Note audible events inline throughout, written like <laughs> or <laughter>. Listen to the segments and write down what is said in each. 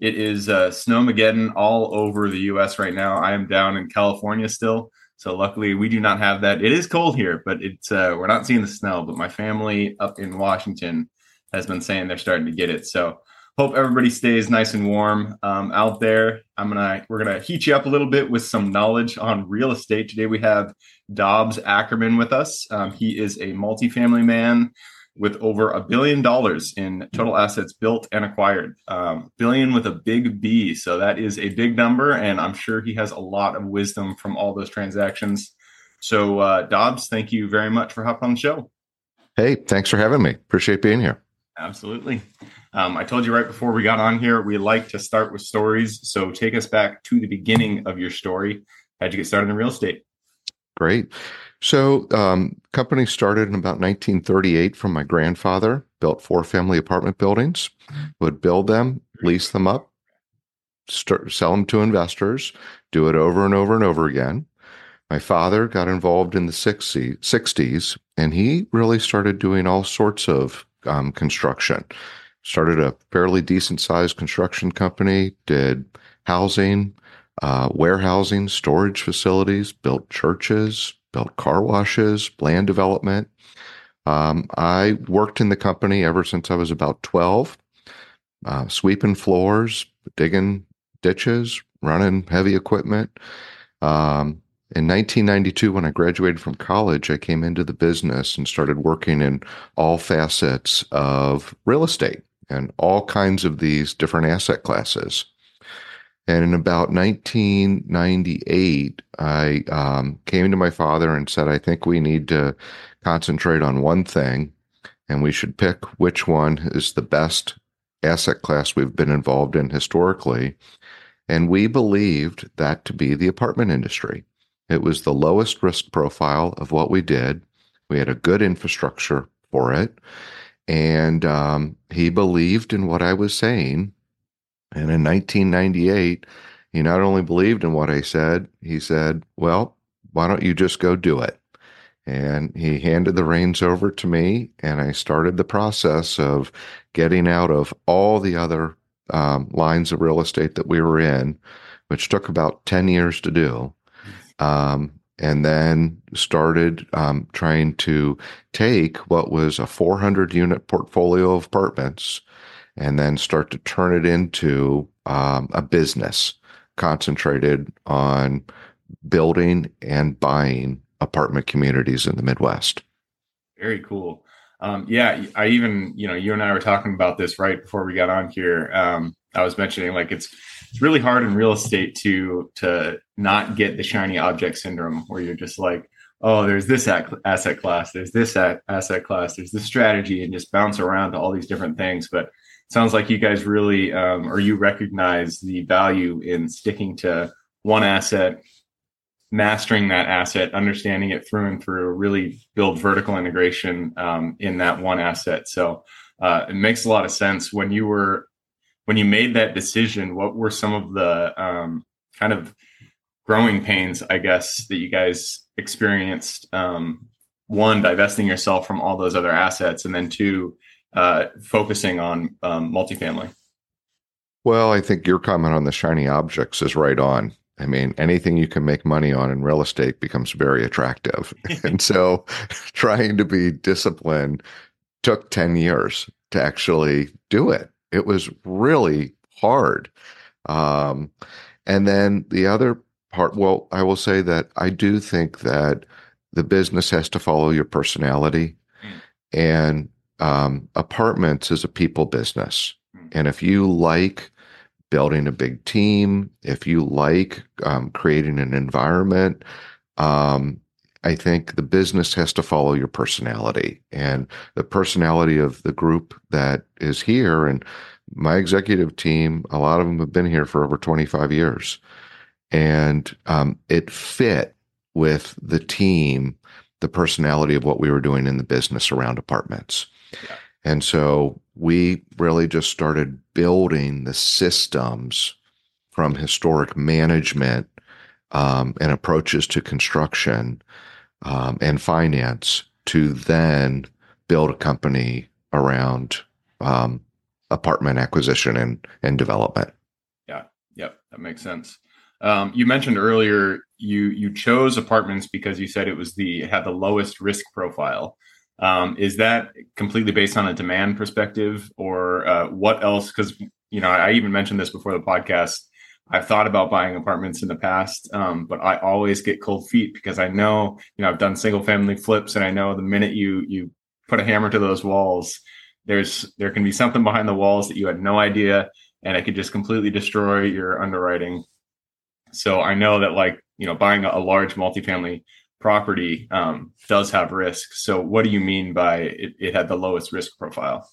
It is uh, snowmageddon all over the U.S. right now. I am down in California still, so luckily we do not have that. It is cold here, but it's uh, we're not seeing the snow. But my family up in Washington has been saying they're starting to get it. So hope everybody stays nice and warm um, out there. I'm gonna we're gonna heat you up a little bit with some knowledge on real estate. Today we have Dobbs Ackermann with us. Um, he is a multifamily man with over a billion dollars in total assets built and acquired. Um, billion with a big B. So that is a big number. And I'm sure he has a lot of wisdom from all those transactions. So, uh, Dobbs, thank you very much for hopping on the show. Hey, thanks for having me. Appreciate being here. Absolutely. Um, I told you right before we got on here, we like to start with stories. So take us back to the beginning of your story. How'd you get started in real estate? Great. So, um, company started in about 1938 from my grandfather. Built four family apartment buildings. Would build them, lease them up, start, sell them to investors. Do it over and over and over again. My father got involved in the 60s, and he really started doing all sorts of um, construction. Started a fairly decent sized construction company. Did housing, uh, warehousing, storage facilities, built churches, built car washes, land development. Um, I worked in the company ever since I was about 12, uh, sweeping floors, digging ditches, running heavy equipment. Um, in 1992, when I graduated from college, I came into the business and started working in all facets of real estate and all kinds of these different asset classes. And in about 1998, I um, came to my father and said, I think we need to concentrate on one thing, and we should pick which one is the best asset class we've been involved in historically. And we believed that to be the apartment industry. It was the lowest risk profile of what we did. We had a good infrastructure for it. And um, he believed in what I was saying and in 1998, he not only believed in what I said, he said, Well, why don't you just go do it? And he handed the reins over to me, and I started the process of getting out of all the other um, lines of real estate that we were in, which took about 10 years to do. Um, and then started um, trying to take what was a 400 unit portfolio of apartments and then start to turn it into um, a business concentrated on building and buying apartment communities in the Midwest. Very cool. Um, yeah, I even, you know, you and I were talking about this right before we got on here. Um, I was mentioning like it's it's really hard in real estate to to not get the shiny object syndrome where you're just like, oh, there's this asset class, there's this asset class, there's this strategy, and just bounce around to all these different things. But sounds like you guys really um, or you recognize the value in sticking to one asset mastering that asset understanding it through and through really build vertical integration um, in that one asset. So uh, it makes a lot of sense. When you were when you made that decision what were some of the um, kind of growing pains i guess that you guys experienced um, one divesting yourself from all those other assets and then two uh, focusing on um, multifamily? Well, I think your comment on the shiny objects is right on. I mean, anything you can make money on in real estate becomes very attractive. <laughs> and so trying to be disciplined took 10 years to actually do it. It was really hard. Um, and then the other part, well, I will say that I do think that the business has to follow your personality. Mm. And um, apartments is a people business. Hmm. And if you like building a big team, if you like um, creating an environment, um, I think the business has to follow your personality and the personality of the group that is here. And my executive team, a lot of them have been here for over 25 years. And um, it fit with the team, the personality of what we were doing in the business around apartments. Yeah. And so we really just started building the systems from historic management um, and approaches to construction um, and finance to then build a company around um, apartment acquisition and, and development. Yeah, yep, that makes sense. Um, you mentioned earlier you you chose apartments because you said it was the had the lowest risk profile. Um, is that completely based on a demand perspective, or uh, what else? Because you know, I even mentioned this before the podcast. I've thought about buying apartments in the past, um, but I always get cold feet because I know, you know, I've done single family flips, and I know the minute you you put a hammer to those walls, there's there can be something behind the walls that you had no idea, and it could just completely destroy your underwriting. So I know that like you know, buying a, large multifamily property um, does have risk. So what do you mean by it, it had the lowest risk profile?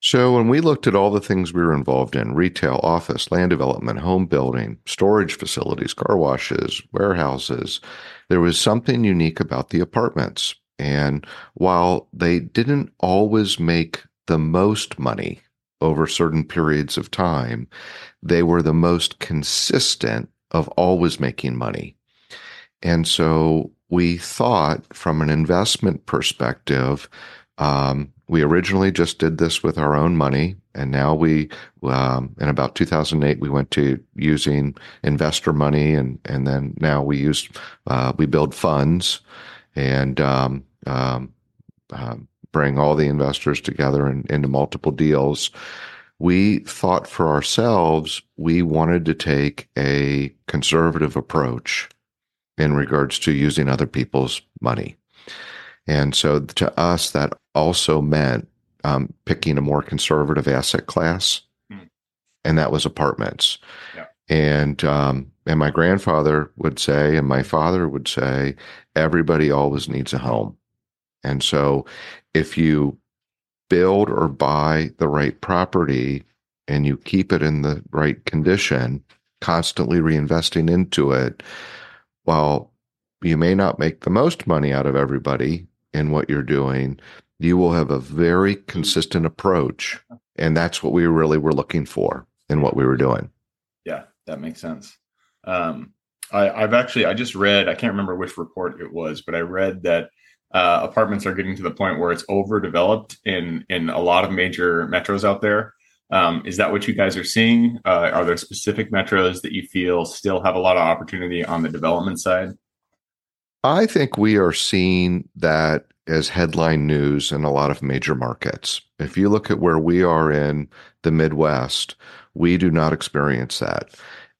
So, when we looked at all the things we were involved in retail, office, land development, home building, storage facilities, car washes, warehouses there was something unique about the apartments. And while they didn't always make the most money over certain periods of time, they were the most consistent of always making money. And so we thought from an investment perspective, um, we originally just did this with our own money, and now we, um, in about 2008, we went to using investor money, and and then now we use uh, we build funds, and um, um, um, bring all the investors together in, into multiple deals. We thought for ourselves we wanted to take a conservative approach in regards to using other people's money. And so to us, that also meant um, picking a more conservative asset class, mm. and that was apartments. Yeah. And um, and my grandfather would say, and my father would say, everybody always needs a home. And so, if you build or buy the right property and you keep it in the right condition, constantly reinvesting into it, while you may not make the most money out of everybody, in what you're doing, you will have a very consistent approach. And that's what we really were looking for in what we were doing. Yeah, that makes sense. Um, I, have actually, I just read, I can't remember which report it was, but I read that uh, apartments are getting to the point where it's overdeveloped in in a lot of major metros out there. Um, is that what you guys are seeing? Uh, are there specific metros that you feel still have a lot of opportunity on the development side? I think we are seeing that as headline news in a lot of major markets. If you look at where we are in the Midwest, we do not experience that.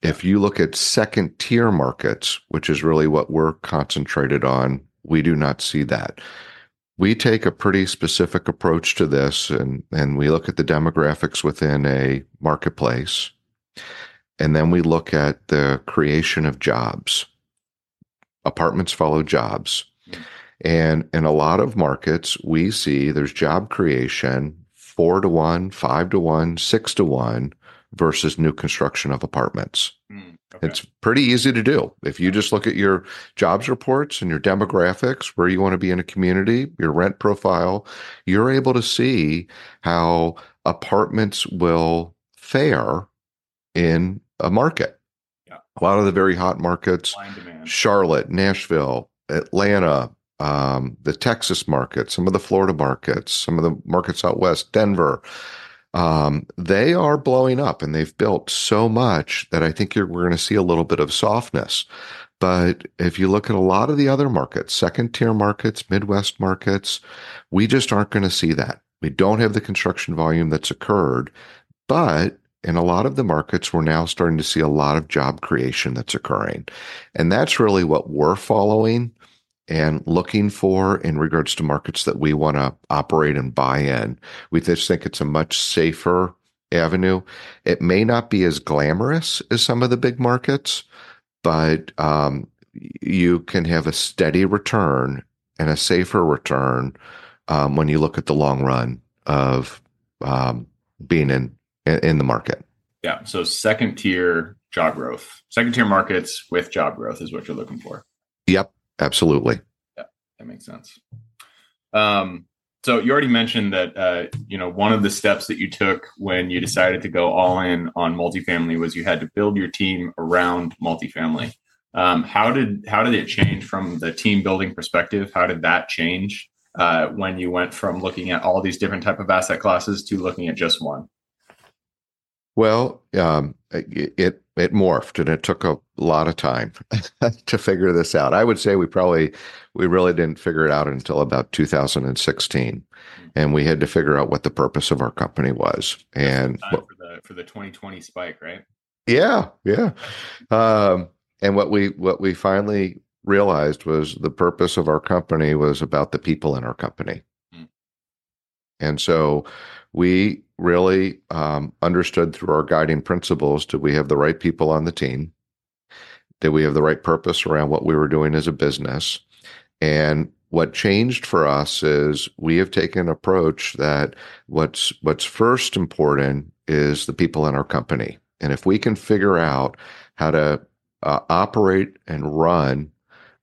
If you look at second tier markets, which is really what we're concentrated on, we do not see that. We take a pretty specific approach to this and, and we look at the demographics within a marketplace. And then we look at the creation of jobs apartments follow jobs. And in a lot of markets, we see there's job creation four to one, five to one, six to one versus new construction of apartments. Mm, okay. It's pretty easy to do. If you just look at your jobs reports and your demographics, where you want to be in a community, your rent profile, you're able to see how apartments will fare in a market Yeah. a lot of the very hot markets Charlotte, Nashville, Atlanta, um, the Texas market, some of the Florida markets, some of the markets out west, Denver. Um, they are blowing up and they've built so much that I think we're going to see a little bit of softness. But if you look at a lot of the other markets, second tier markets, Midwest markets, we just aren't going to see that. We don't have the construction volume that's occurred, but in a lot of the markets, we're now starting to see a lot of job creation that's occurring. And that's really what we're following and looking for in regards to markets that we want to operate and buy in. We just think it's a much safer avenue. It may not be as glamorous as some of the big markets, but um, you can have a steady return and a safer return um, when you look at the long run of um, being in in, in the market. Yeah. So second tier job growth, second tier markets with job growth is what you're looking for. Yep, absolutely. Yeah, that makes sense. Um, so you already mentioned that uh, you know one of the steps that you took when you decided to go all in on multifamily was you had to build your team around multifamily. Um, how did how did it change from the team building perspective? How did that change uh, when you went from looking at all these different type of asset classes to looking at just one? Well, um, it it morphed, and it took a lot of time <laughs> to figure this out. I would say we probably we really didn't figure it out until about 2016, and we had to figure out what the purpose of our company was. And for the for the 2020 spike, right? Yeah, yeah. Um, and what we what we finally realized was the purpose of our company was about the people in our company, mm. and so we really um, understood through our guiding principles did we have the right people on the team? Did we have the right purpose around what we were doing as a business? And what changed for us is we have taken an approach that what's what's first important is the people in our company. And if we can figure out how to uh, operate and run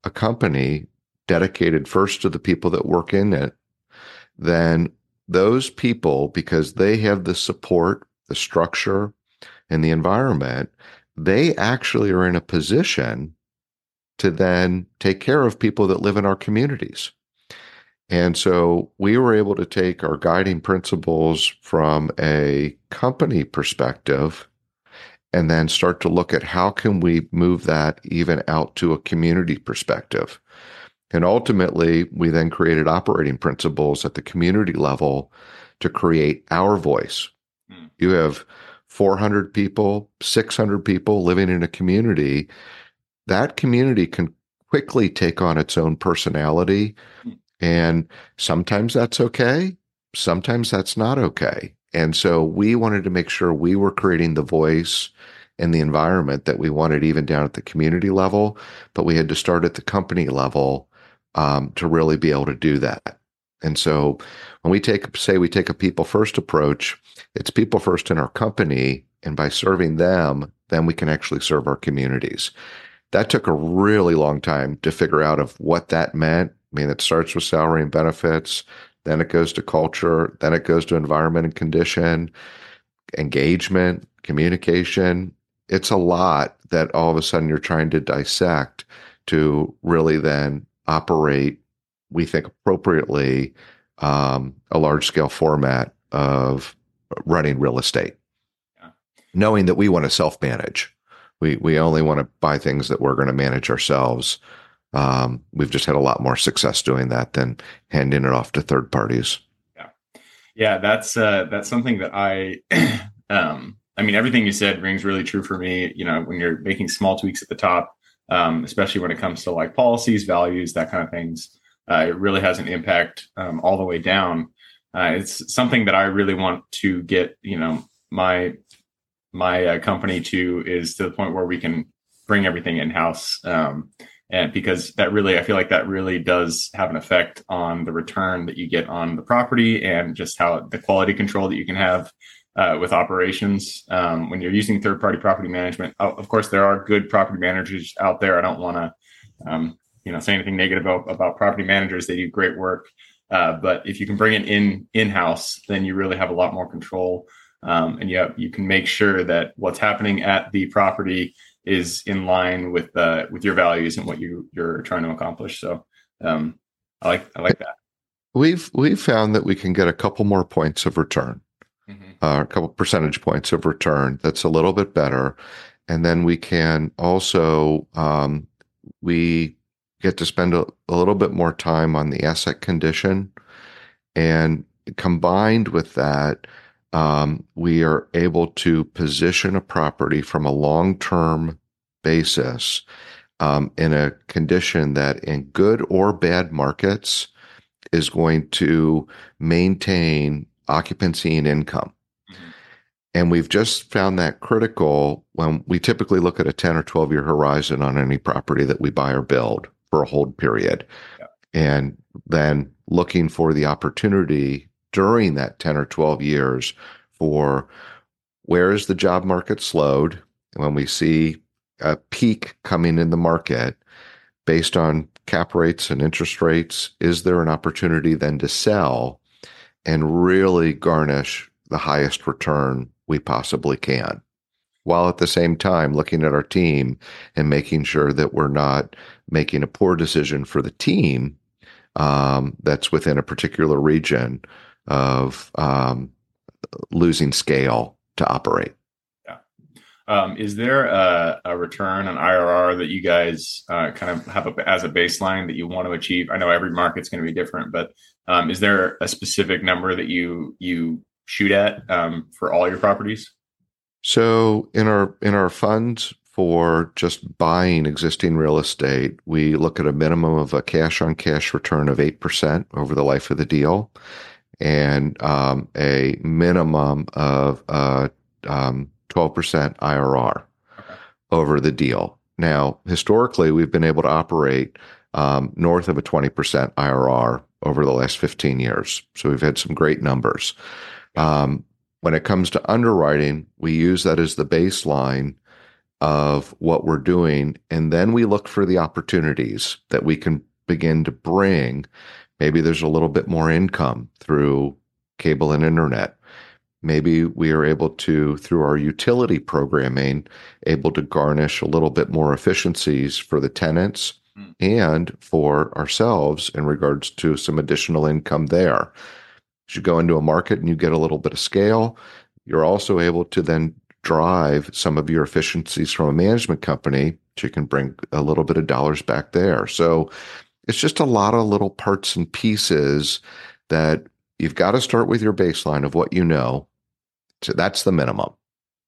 a company dedicated first to the people that work in it, then those people, because they have the support, the structure, and the environment, they actually are in a position to then take care of people that live in our communities. And so we were able to take our guiding principles from a company perspective and then start to look at how can we move that even out to a community perspective. And ultimately, we then created operating principles at the community level to create our voice. Mm. You have 400 people, 600 people living in a community. That community can quickly take on its own personality. Mm. And sometimes that's okay. Sometimes that's not okay. And so we wanted to make sure we were creating the voice and the environment that we wanted, even down at the community level. But we had to start at the company level um, to really be able to do that. And so when we take, say, we take a people first approach, it's people first in our company. And by serving them, then we can actually serve our communities. That took a really long time to figure out of what that meant. I mean, it starts with salary and benefits, then it goes to culture, then it goes to environment and condition, engagement, communication. It's a lot that all of a sudden you're trying to dissect to really then operate, we think appropriately, um, a large scale format of running real estate, yeah. knowing that we want to self manage. We we only want to buy things that we're going to manage ourselves. Um, we've just had a lot more success doing that than handing it off to third parties. Yeah, yeah, that's uh, that's something that I. <clears throat> um, I mean, everything you said rings really true for me. You know, when you're making small tweaks at the top, um, especially when it comes to like policies, values, that kind of things. Uh, it really has an impact um, all the way down. Uh, it's something that I really want to get, you know, my my uh, company to is to the point where we can bring everything in house, um, and because that really, I feel like that really does have an effect on the return that you get on the property and just how the quality control that you can have uh, with operations. Um, when you're using third party property management, oh, of course, there are good property managers out there. I don't want to, um, you know, say anything negative about, about property managers. They do great work. Uh, but if you can bring it in in house, then you really have a lot more control, um, and you you can make sure that what's happening at the property is in line with uh, with your values and what you you're trying to accomplish. So um, I like I like that. We've we've found that we can get a couple more points of return mm-hmm. uh, a couple percentage points of return. That's a little bit better, and then we can also um, we get to spend a, a little bit more time on the asset condition, and combined with that. Um, we are able to position a property from a long term basis um, in a condition that, in good or bad markets, is going to maintain occupancy and income. Mm-hmm. And we've just found that critical when we typically look at a 10 or 12 year horizon on any property that we buy or build for a hold period. Yeah. And then looking for the opportunity during that 10 or 12 years for where is the job market slowed? When we see a peak coming in the market based on cap rates and interest rates, is there an opportunity then to sell and really garnish the highest return we possibly can? While at the same time looking at our team and making sure that we're not making a poor decision for the team um, that's within a particular region of um, losing scale to operate. Um, is there a, a, return on IRR that you guys uh, kind of have a, as a baseline that you want to achieve? I know every market's going to be different, but um, is there a specific number that you you shoot at um, for all your properties? So in our in our funds for just buying existing real estate, we look at a minimum of a cash on cash return of 8% over the life of the deal and um, a minimum of uh, um, 12% IRR okay. over the deal. Now, historically, we've been able to operate um, north of a 20% IRR over the last 15 years. So we've had some great numbers. Um, when it comes to underwriting, we use that as the baseline of what we're doing. And then we look for the opportunities that we can begin to bring. Maybe there's a little bit more income through cable and internet. Maybe we are able to, through our utility programming, able to garnish a little bit more efficiencies for the tenants mm. and for ourselves in regards to some additional income there. As you go into a market and you get a little bit of scale, you're also able to then drive some of your efficiencies from a management company so you can bring a little bit of dollars back there. So it's just a lot of little parts and pieces that you've got to start with your baseline of what you know. That's the minimum.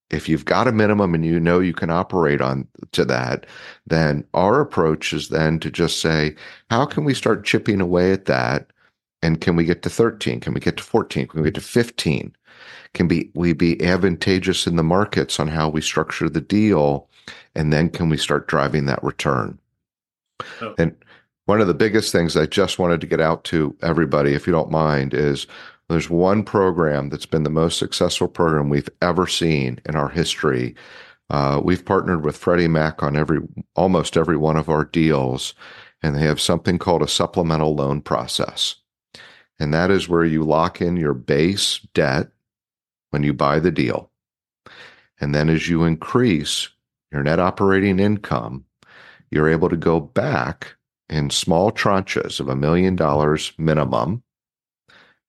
If you've got a minimum and you know you can operate on to that, then our approach is then to just say, how can we start chipping away at that? And can we get to 13? Can we get to 14? Can we get to 15? Can be we be advantageous in the markets on how we structure the deal? And then can we start driving that return? Oh. And one of the biggest things I just wanted to get out to everybody, if you don't mind, is there's one program that's been the most successful program we've ever seen in our history. Uh, we've partnered with Freddie Mac on every almost every one of our deals, and they have something called a supplemental loan process. And that is where you lock in your base debt when you buy the deal. And then as you increase your net operating income, you're able to go back in small tranches of a million dollars minimum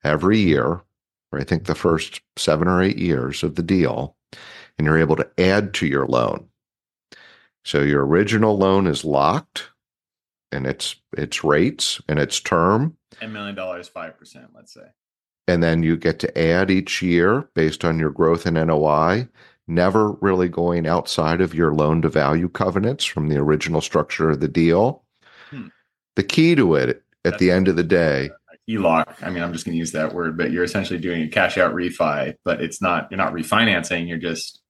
every year, or I think the first seven or eight years of the deal, and you're able to add to your loan. So your original loan is locked and its its rates and its term. $10 million, 5%, let's say. And then you get to add each year based on your growth in NOI, never really going outside of your loan to value covenants from the original structure of the deal. Hmm. The key to it at That's the end of the day. HELOC. I mean, I'm just going to use that word, but you're essentially doing a cash out refi, but it's not, you're not refinancing. You're just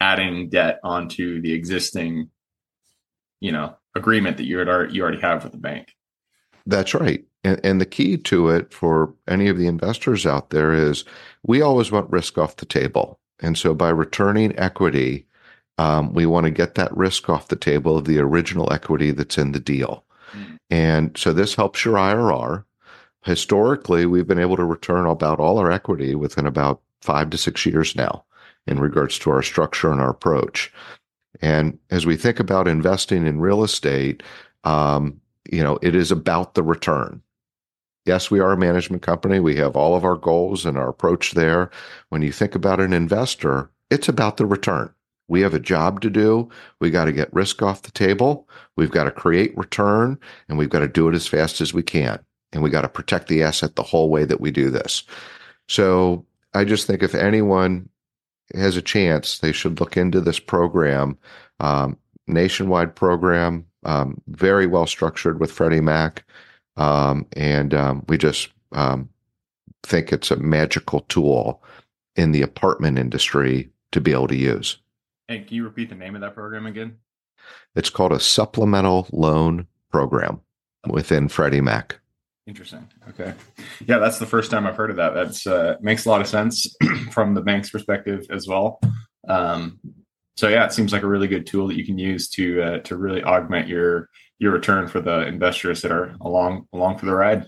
adding debt onto the existing, you know, agreement that you already, you already have with the bank. That's right. And, and the key to it for any of the investors out there is we always want risk off the table. And so by returning equity, um, we want to get that risk off the table of the original equity that's in the deal. Mm. And so this helps your IRR. Historically, we've been able to return about all our equity within about five to six years now in regards to our structure and our approach. And as we think about investing in real estate, um, you know, it is about the return. Yes, we are a management company. We have all of our goals and our approach there. When you think about an investor, it's about the return. We have a job to do. We got to get risk off the table. We've got to create return and we've got to do it as fast as we can. And we got to protect the asset the whole way that we do this. So I just think if anyone has a chance, they should look into this program, um, nationwide program, um, very well structured with Freddie Mac. Um, and um, we just um, think it's a magical tool in the apartment industry to be able to use. And can you repeat the name of that program again? It's called a supplemental loan program within Freddie Mac. Interesting. Okay. Yeah, that's the first time I've heard of that. That's uh, makes a lot of sense <clears throat> from the bank's perspective as well. Um, so yeah, it seems like a really good tool that you can use to uh, to really augment your your return for the investors that are along along for the ride.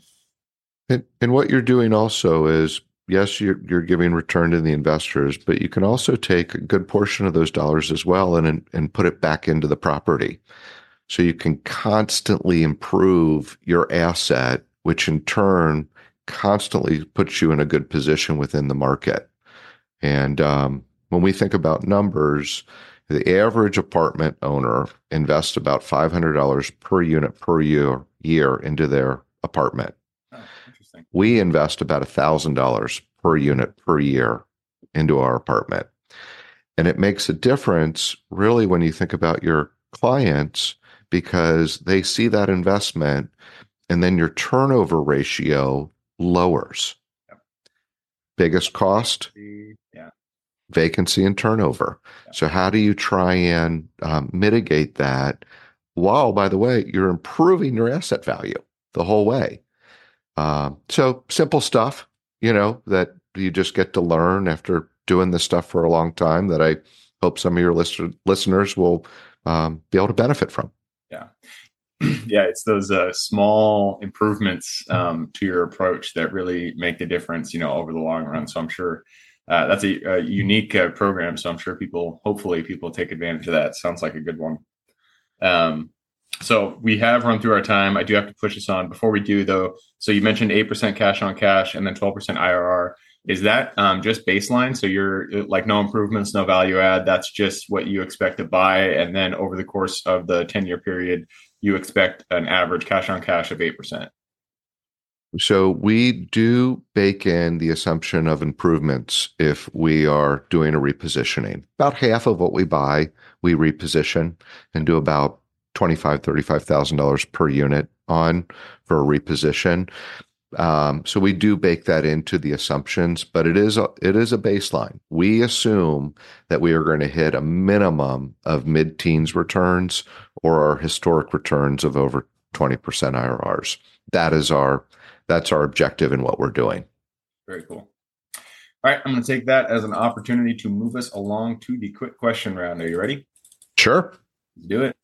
And, and what you're doing also is yes, you're you're giving return to the investors, but you can also take a good portion of those dollars as well and and put it back into the property. So you can constantly improve your asset, which in turn constantly puts you in a good position within the market. And um, when we think about numbers, the average apartment owner invests about $500 per unit per year, year into their apartment. Oh, we invest about $1,000 per unit per year into our apartment. And it makes a difference really when you think about your clients because they see that investment and then your turnover ratio lowers. Yep. Biggest cost? Yeah vacancy and turnover. So, how do you try and um, mitigate that while, by the way, you're improving your asset value the whole way? Um, so, simple stuff, you know, that you just get to learn after doing this stuff for a long time that I hope some of your list- listeners will um, be able to benefit from. Yeah. Yeah, it's those uh, small improvements um, to your approach that really make the difference, you know, over the long run. So I'm sure uh, that's a, a unique uh, program. So I'm sure people, hopefully, people take advantage of that. Sounds like a good one. Um, so we have run through our time. I do have to push this on. Before we do, though, so you mentioned eight percent cash on cash and then twelve percent IRR. Is that um, just baseline? So you're like no improvements, no value add. That's just what you expect to buy, and then over the course of the ten year period, you expect an average cash on cash of eight percent. So we do bake in the assumption of improvements if we are doing a repositioning. About half of what we buy, we reposition and do about $25,000, $35,000 per unit on for a reposition. Um, so we do bake that into the assumptions, but it is a, it is a baseline. We assume that we are going to hit a minimum of mid-teens returns or our historic returns of over 20% IRRs. That is our that's our objective in what we're doing. Very cool. All right, I'm going to take that as an opportunity to move us along to the quick question round. Are you ready? Sure. Let's do it.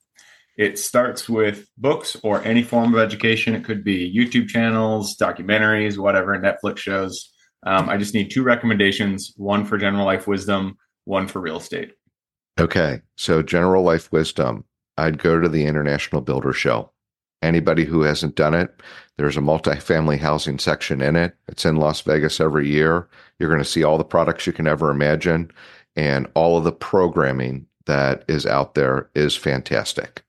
It starts with books or any form of education. It could be YouTube channels, documentaries, whatever, Netflix shows. Um, I just need two recommendations one for general life wisdom, one for real estate. Okay. So, general life wisdom, I'd go to the International Builder Show. Anybody who hasn't done it, there's a multifamily housing section in it. It's in Las Vegas every year. You're going to see all the products you can ever imagine, and all of the programming that is out there is fantastic.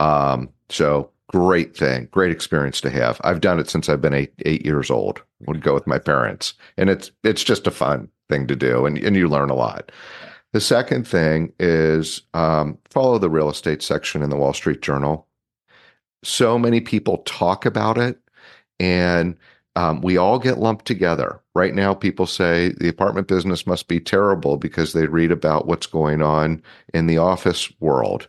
Um, so great thing, great experience to have. I've done it since I've been eight eight years old. Would go with my parents, and it's it's just a fun thing to do, and and you learn a lot. The second thing is um, follow the real estate section in the Wall Street Journal so many people talk about it and um, we all get lumped together. Right now, people say the apartment business must be terrible because they read about what's going on in the office world.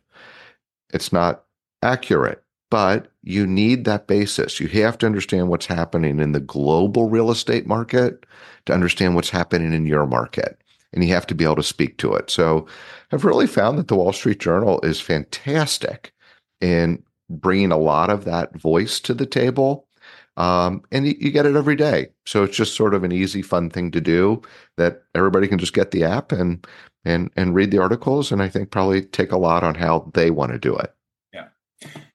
It's not accurate, but you need that basis. You have to understand what's happening in the global real estate market to understand what's happening in your market. And you have to be able to speak to it. So I've really found that the Wall Street Journal is fantastic in bringing a lot of that voice to the table. Um, and you, you, get it every day. So it's just sort of an easy, fun thing to do that everybody can just get the app and and and read the articles. And I think probably take a lot on how they want to do it.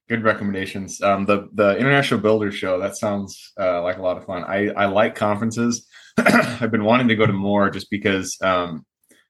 Good recommendations. Um, the the International Builders Show that sounds uh, like a lot of fun. I I like conferences. <clears throat> I've been wanting to go to more just because um,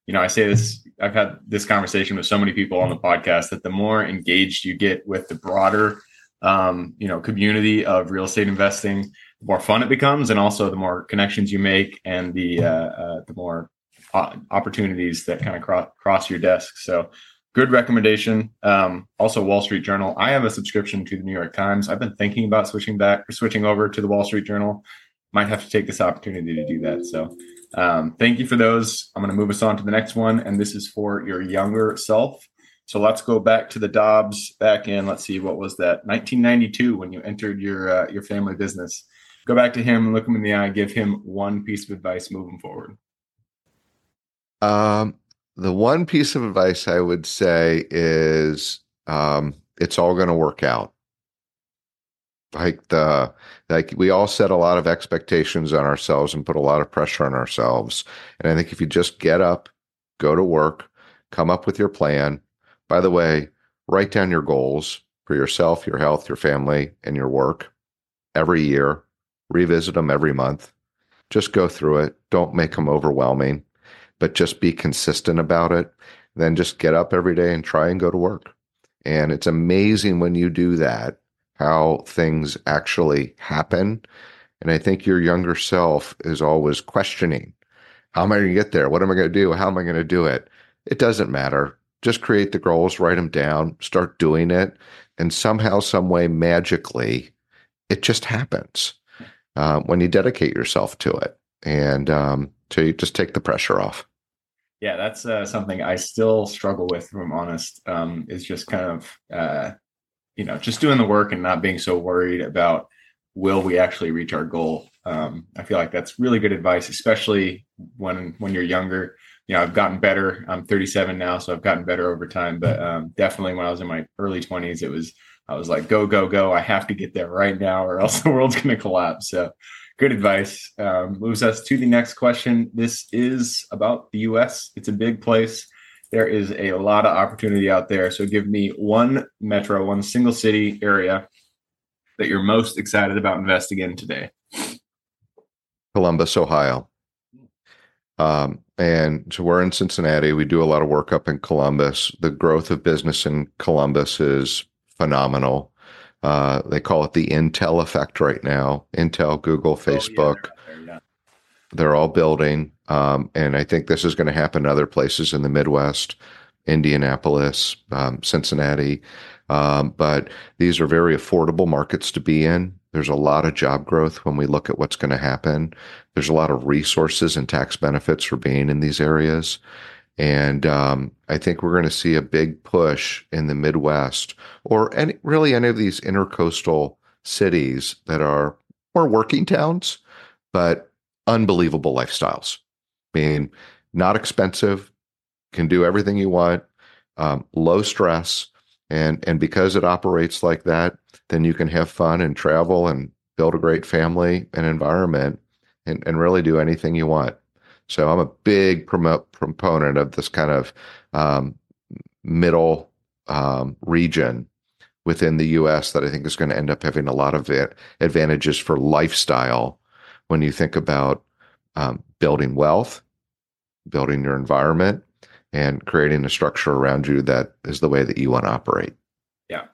you know, I say this, I've had this conversation with so many people on the podcast that the more engaged you get with the broader, um, you know, community of real estate investing, the more fun it becomes, and also the more connections you make, and the uh, uh, the more opportunities that kind of cross cross your desk. So, good recommendation. Um, also, Wall Street Journal. I have a subscription to the New York Times. I've been thinking about switching back, switching over to the Wall Street Journal. Might have to take this opportunity to do that. So, um, thank you for those. I'm going to move us on to the next one, and this is for your younger self. So let's go back to the Dobbs back in. Let's see, what was that? 1992 when you entered your uh, your family business. Go back to him, and look him in the eye, give him one piece of advice moving forward. Um, the one piece of advice I would say is um, it's all going to work out. Like the like we all set a lot of expectations on ourselves and put a lot of pressure on ourselves. And I think if you just get up, go to work, come up with your plan. By the way, write down your goals for yourself, your health, your family, and your work every year. Revisit them every month. Just go through it. Don't make them overwhelming, but just be consistent about it. Then just get up every day and try and go to work. And it's amazing when you do that how things actually happen. And I think your younger self is always questioning how am I going to get there? What am I going to do? How am I going to do it? It doesn't matter. Just create the goals, write them down, start doing it. And somehow, some way, magically, it just happens uh, when you dedicate yourself to it. And um, you just take the pressure off. Yeah, that's uh, something I still struggle with, if I'm honest, um, is just kind of, uh, you know, just doing the work and not being so worried about will we actually reach our goal. Um, I feel like that's really good advice, especially when when you're younger. You know, I've gotten better. I'm 37 now, so I've gotten better over time. But um, definitely, when I was in my early 20s, it was I was like, go, go, go! I have to get there right now, or else <laughs> the world's going to collapse. So, good advice. Um, moves us to the next question. This is about the U.S. It's a big place. There is a lot of opportunity out there. So, give me one metro, one single city area that you're most excited about investing in today. Columbus, Ohio. Um, and so we're in Cincinnati. We do a lot of work up in Columbus. The growth of business in Columbus is phenomenal. Uh, they call it the Intel effect right now. Intel, Google, Facebook, oh, yeah, yeah. they're all building. Um, and I think this is going to happen in other places in the Midwest, Indianapolis, um, Cincinnati. Um, but these are very affordable markets to be in. There's a lot of job growth when we look at what's going to happen. There's a lot of resources and tax benefits for being in these areas. And um, I think we're going to see a big push in the Midwest or any, really any of these intercoastal cities that are more working towns, but unbelievable lifestyles. I mean, not expensive, can do everything you want, um, low stress, and and because it operates like that then you can have fun and travel and build a great family and environment and, and really do anything you want so i'm a big promote, proponent of this kind of um, middle um, region within the us that i think is going to end up having a lot of advantages for lifestyle when you think about um, building wealth building your environment and creating a structure around you that is the way that you want to operate. Yeah,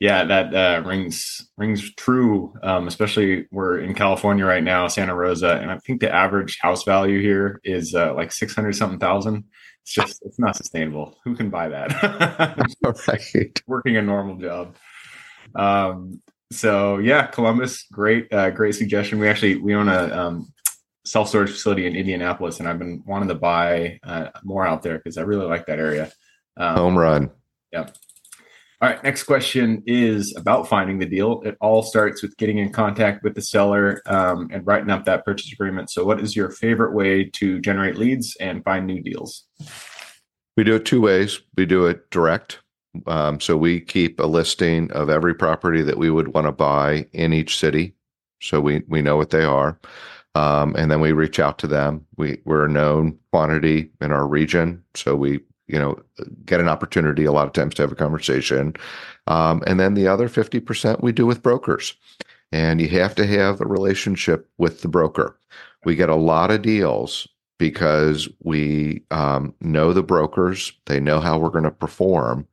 yeah, that uh, rings rings true. Um, especially we're in California right now, Santa Rosa, and I think the average house value here is uh, like six hundred something thousand. It's just it's not sustainable. Who can buy that? <laughs> <laughs> right. Working a normal job. Um, so yeah, Columbus, great, uh, great suggestion. We actually we own a um, self storage facility in Indianapolis, and I've been wanting to buy uh, more out there because I really like that area. Um, Home run. Yep. All right. Next question is about finding the deal. It all starts with getting in contact with the seller um, and writing up that purchase agreement. So, what is your favorite way to generate leads and find new deals? We do it two ways. We do it direct. Um, so we keep a listing of every property that we would want to buy in each city. So we we know what they are. Um, and then we reach out to them. We we're a known quantity in our region, so we you know get an opportunity a lot of times to have a conversation. Um, and then the other fifty percent we do with brokers, and you have to have a relationship with the broker. We get a lot of deals because we um, know the brokers. They know how we're going to perform,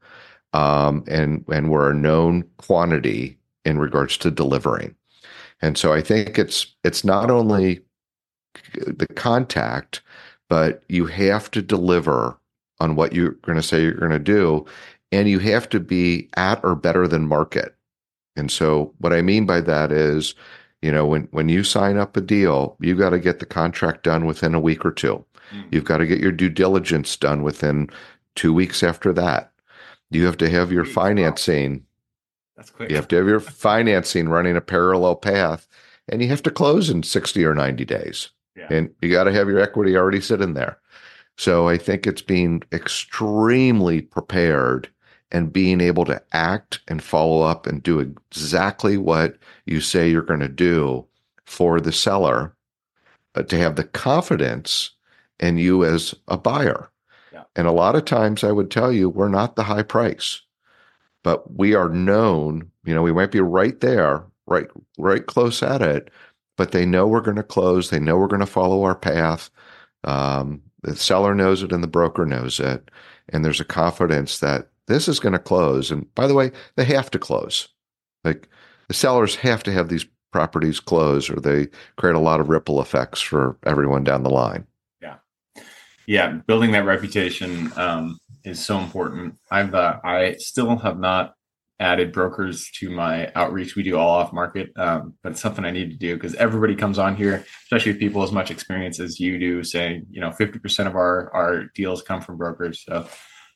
um, and and we're a known quantity in regards to delivering. And so I think it's it's not only the contact, but you have to deliver on what you're going to say you're going to do, and you have to be at or better than market. And so what I mean by that is, you know, when when you sign up a deal, you got to get the contract done within a week or 2 mm-hmm. You've got to get your due diligence done within two weeks after that. You have to have your financing. That's quick. You have to have your financing running a parallel path, and you have to close in 60 or 90 days. Yeah. And you got to have your equity already sitting there. So I think it's being extremely prepared and being able to act and follow up and do exactly what you say you're going to do for the seller uh, to have the confidence in you as a buyer. Yeah. And a lot of times I would tell you, we're not the high price, but we are known, you know, we might be right there, right, right close at it, but they know we're going to close. They know we're going to follow our path. Um, the seller knows it and the broker knows it. And there's a confidence that this is going to close. And by the way, they have to close. Like the sellers have to have these properties close or they create a lot of ripple effects for everyone down the line. Yeah. Yeah. Building that reputation um, is so important. I've, uh, I still have not added brokers to my outreach. We do all off market, um, but it's something I need to do because everybody comes on here, especially with people as much experience as you do, saying, you know, 50% of our, our deals come from brokers. So,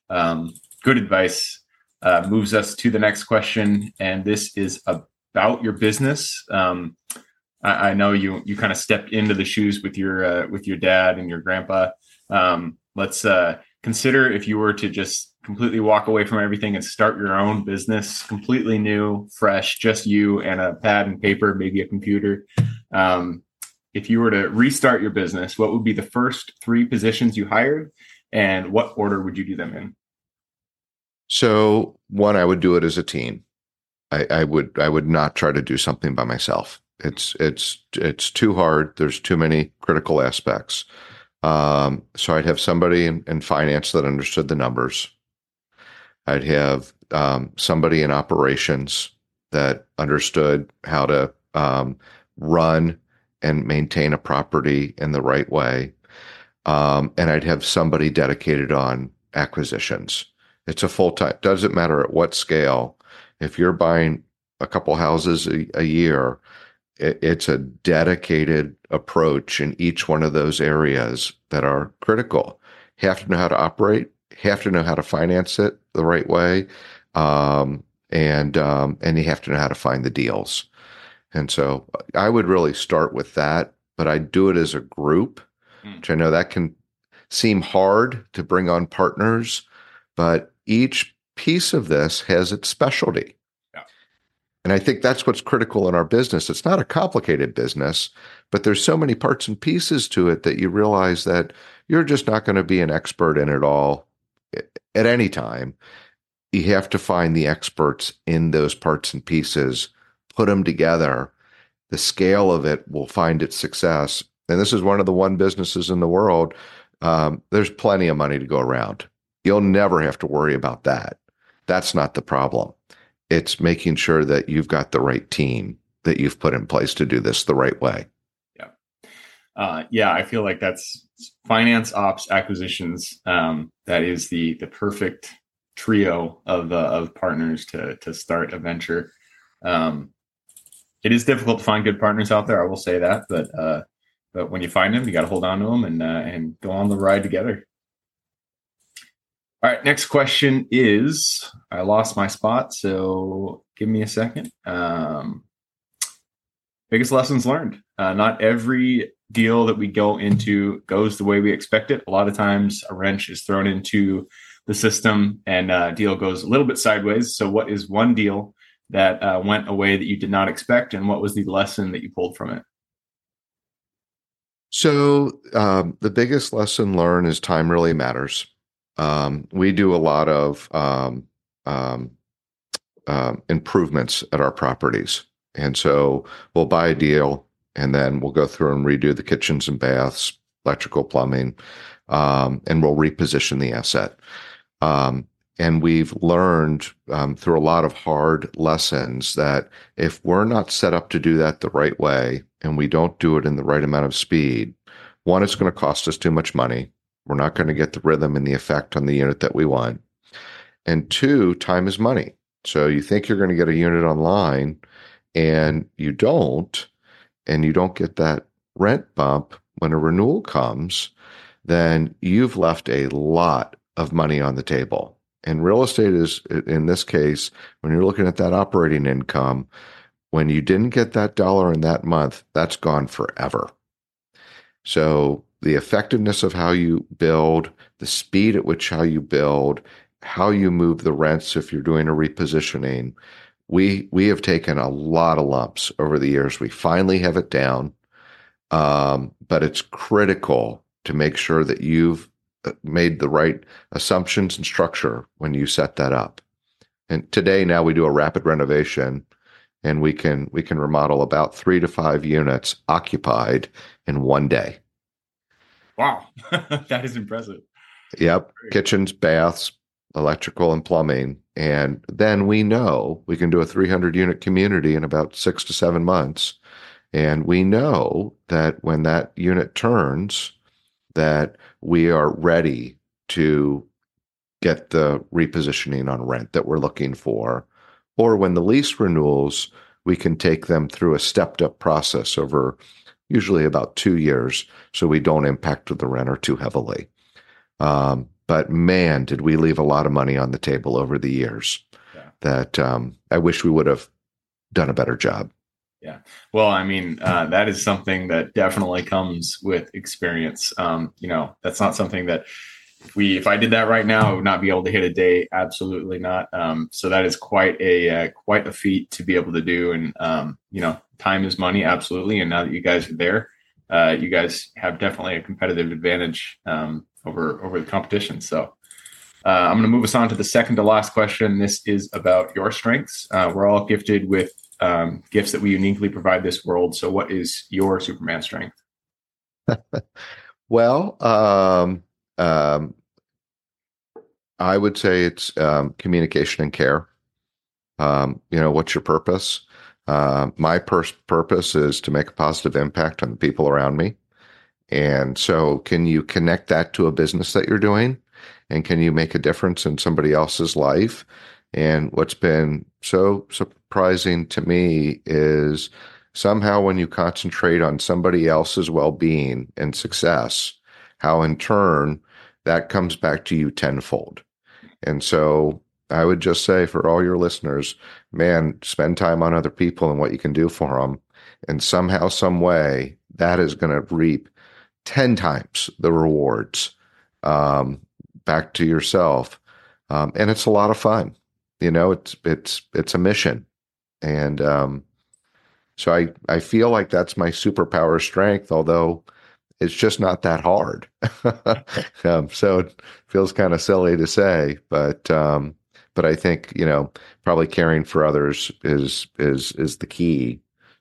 um, good advice uh, moves us to the next question. And this is about your business. Um, I, I, know you, you kind of stepped into the shoes with your, uh, with your dad and your grandpa. Um, let's, uh, consider if you were to just completely walk away from everything and start your own business completely new fresh just you and a pad and paper maybe a computer. Um, if you were to restart your business what would be the first three positions you hired and what order would you do them in? So one i would do it as a team. I, I would i would not try to do something by myself. It's it's it's too hard. There's too many critical aspects. Um, so I'd have somebody in, in, finance that understood the numbers. I'd have um, somebody in operations that understood how to um, run and maintain a property in the right way. Um, and I'd have somebody dedicated on acquisitions. It's a full time, doesn't matter at what scale. If you're buying a couple houses a, a year, it's a dedicated approach in each one of those areas that are critical. You have to know how to operate, have to know how to finance it the right way, um, and um, and you have to know how to find the deals. And so I would really start with that, but I do it as a group, mm. which I know that can seem hard to bring on partners, but each piece of this has its specialty. And I think that's what's critical in our business. It's not a complicated business, but there's so many parts and pieces to it that you realize that you're just not going to be an expert in it all at any time. You have to find the experts in those parts and pieces, put them together. The scale of it will find its success. And this is one of the one businesses in the world. Um, there's plenty of money to go around. You'll never have to worry about that. That's not the problem it's making sure that you've got the right team that you've put in place to do this the right way. Yeah. Uh, yeah, I feel like that's finance, ops, acquisitions. Um, that is the the perfect trio of uh, of partners to to start a venture. Um, it is difficult to find good partners out there. I will say that, but uh, but when you find them, you got to hold on to them and uh, and go on the ride together. All right, next question is I lost my spot, so give me a second. Um, biggest lessons learned. Uh, not every deal that we go into goes the way we expect it. A lot of times a wrench is thrown into the system and uh, deal goes a little bit sideways. So, what is one deal that uh, went away that you did not expect, and what was the lesson that you pulled from it? So, um, the biggest lesson learned is time really matters. Um, we do a lot of um, um, uh, improvements at our properties. And so we'll buy a deal and then we'll go through and redo the kitchens and baths, electrical, plumbing, um, and we'll reposition the asset. Um, and we've learned um, through a lot of hard lessons that if we're not set up to do that the right way and we don't do it in the right amount of speed, one, it's going to cost us too much money. We're not going to get the rhythm and the effect on the unit that we want. And two, time is money. So you think you're going to get a unit online and you don't, and you don't get that rent bump when a renewal comes, then you've left a lot of money on the table. And real estate is, in this case, when you're looking at that operating income, when you didn't get that dollar in that month, that's gone forever. So the effectiveness of how you build, the speed at which how you build, how you move the rents if you're doing a repositioning, we we have taken a lot of lumps over the years. We finally have it down, um, but it's critical to make sure that you've uh, made the right assumptions and structure when you set that up. And today, now we do a rapid renovation, and we can we can remodel about three to five units occupied in one day. Wow, <laughs> that is impressive. Yep, kitchens, baths, electrical, and plumbing, and then we know we can do a 300 unit community in about six to seven months, and we know that when that unit turns, that we are ready to get the repositioning on rent that we're looking for, or when the lease renewals, we can take them through a stepped up process over usually about two years, so we don't impact the renter too heavily. Um, but man, did we leave a lot of money on the table over the years yeah. that um, I wish we would have done a better job. Yeah. Well, I mean, uh, that is something that definitely comes with experience. Um, you know, that's not something that if we, if I did that right now, I would not be able to hit a day. Absolutely not. Um, so that is quite a, uh, quite a feat to be able to do. And, um, you know, time is money. Absolutely. And now that you guys are there, uh, you guys have definitely a competitive advantage, um, over, over the competition. So, uh, I'm going to move us on to the second to last question. This is about your strengths. Uh, we're all gifted with um, gifts that we uniquely provide this world. So, what is your Superman strength? <laughs> well, um, um, I would say it's um, communication and care. Um, you know, what's your purpose? Uh, my pur- purpose is to make a positive impact on the people around me. And so, can you connect that to a business that you're doing? And can you make a difference in somebody else's life? And what's been so surprising to me is somehow when you concentrate on somebody else's well being and success, how in turn that comes back to you tenfold. And so I would just say for all your listeners, man, spend time on other people and what you can do for them. And somehow, some way, that is going to reap 10 times the rewards um, back to yourself. Um, and it's a lot of fun you know it's it's it's a mission and um, so i i feel like that's my superpower strength although it's just not that hard <laughs> um, so it feels kind of silly to say but um, but i think you know probably caring for others is is is the key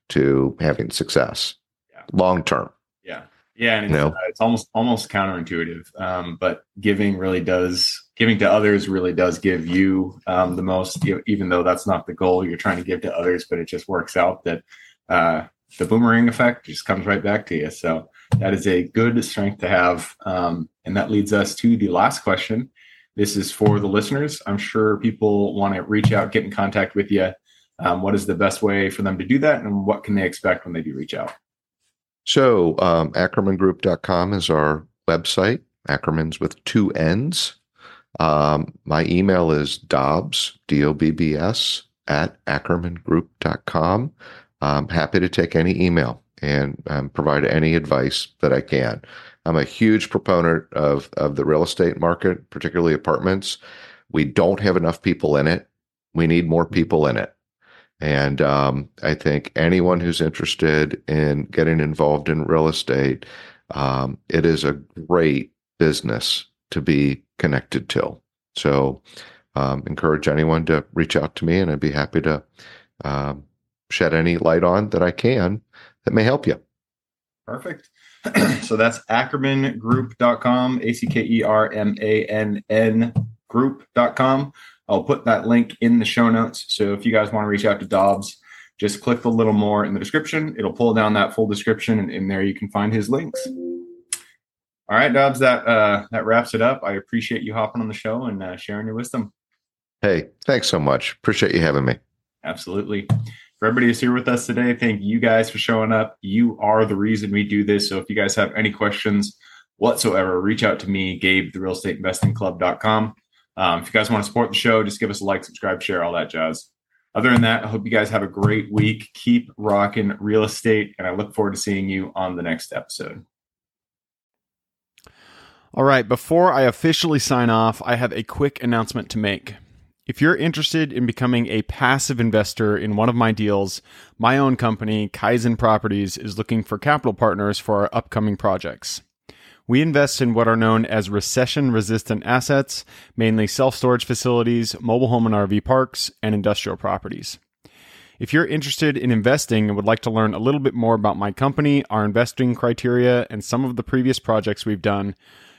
to having success yeah. long term yeah yeah and it's, uh, it's almost almost counterintuitive um, but giving really does giving to others really does give you um, the most, you know, even though that's not the goal you're trying to give to others, but it just works out that uh, the boomerang effect just comes right back to you. So that is a good strength to have. Um, and that leads us to the last question. This is for the listeners. I'm sure people want to reach out, get in contact with you. Um, what is the best way for them to do that? And what can they expect when they do reach out? So, um, AckermannGroup.com is our website. Ackermann's with two N's. Um, my email is Dobbs, D O B B S, at AckermannGroup.com. I'm happy to take any email and um, provide any advice that I can. I'm a huge proponent of, of the real estate market, particularly apartments. We don't have enough people in it. We need more people in it. And um, I think anyone who's interested in getting involved in real estate, um, it is a great business to be connected to. So, um, encourage anyone to reach out to me, and I'd be happy to um, shed any light on that I can that may help you. Perfect. <clears throat> so that's ackermanngroup.com, A C K E R M A N N group.com. I'll put that link in the show notes. So if you guys want to reach out to Dobbs, just click the little more in the description. It'll pull down that full description, and in there you can find his links. All right, Dobbs, that uh, that wraps it up. I appreciate you hopping on the show and uh, sharing your wisdom. Hey, thanks so much. Appreciate you having me. Absolutely. For everybody who's here with us today, thank you guys for showing up. You are the reason we do this. So if you guys have any questions whatsoever, reach out to me, Gabe, the real estate investing club.com. Um, if you guys want to support the show, just give us a like, subscribe, share, all that jazz. Other than that, I hope you guys have a great week. Keep rocking real estate, and I look forward to seeing you on the next episode. All right, before I officially sign off, I have a quick announcement to make. If you're interested in becoming a passive investor in one of my deals, my own company, Kaizen Properties, is looking for capital partners for our upcoming projects. We invest in what are known as recession resistant assets, mainly self storage facilities, mobile home and RV parks, and industrial properties. If you're interested in investing and would like to learn a little bit more about my company, our investing criteria, and some of the previous projects we've done,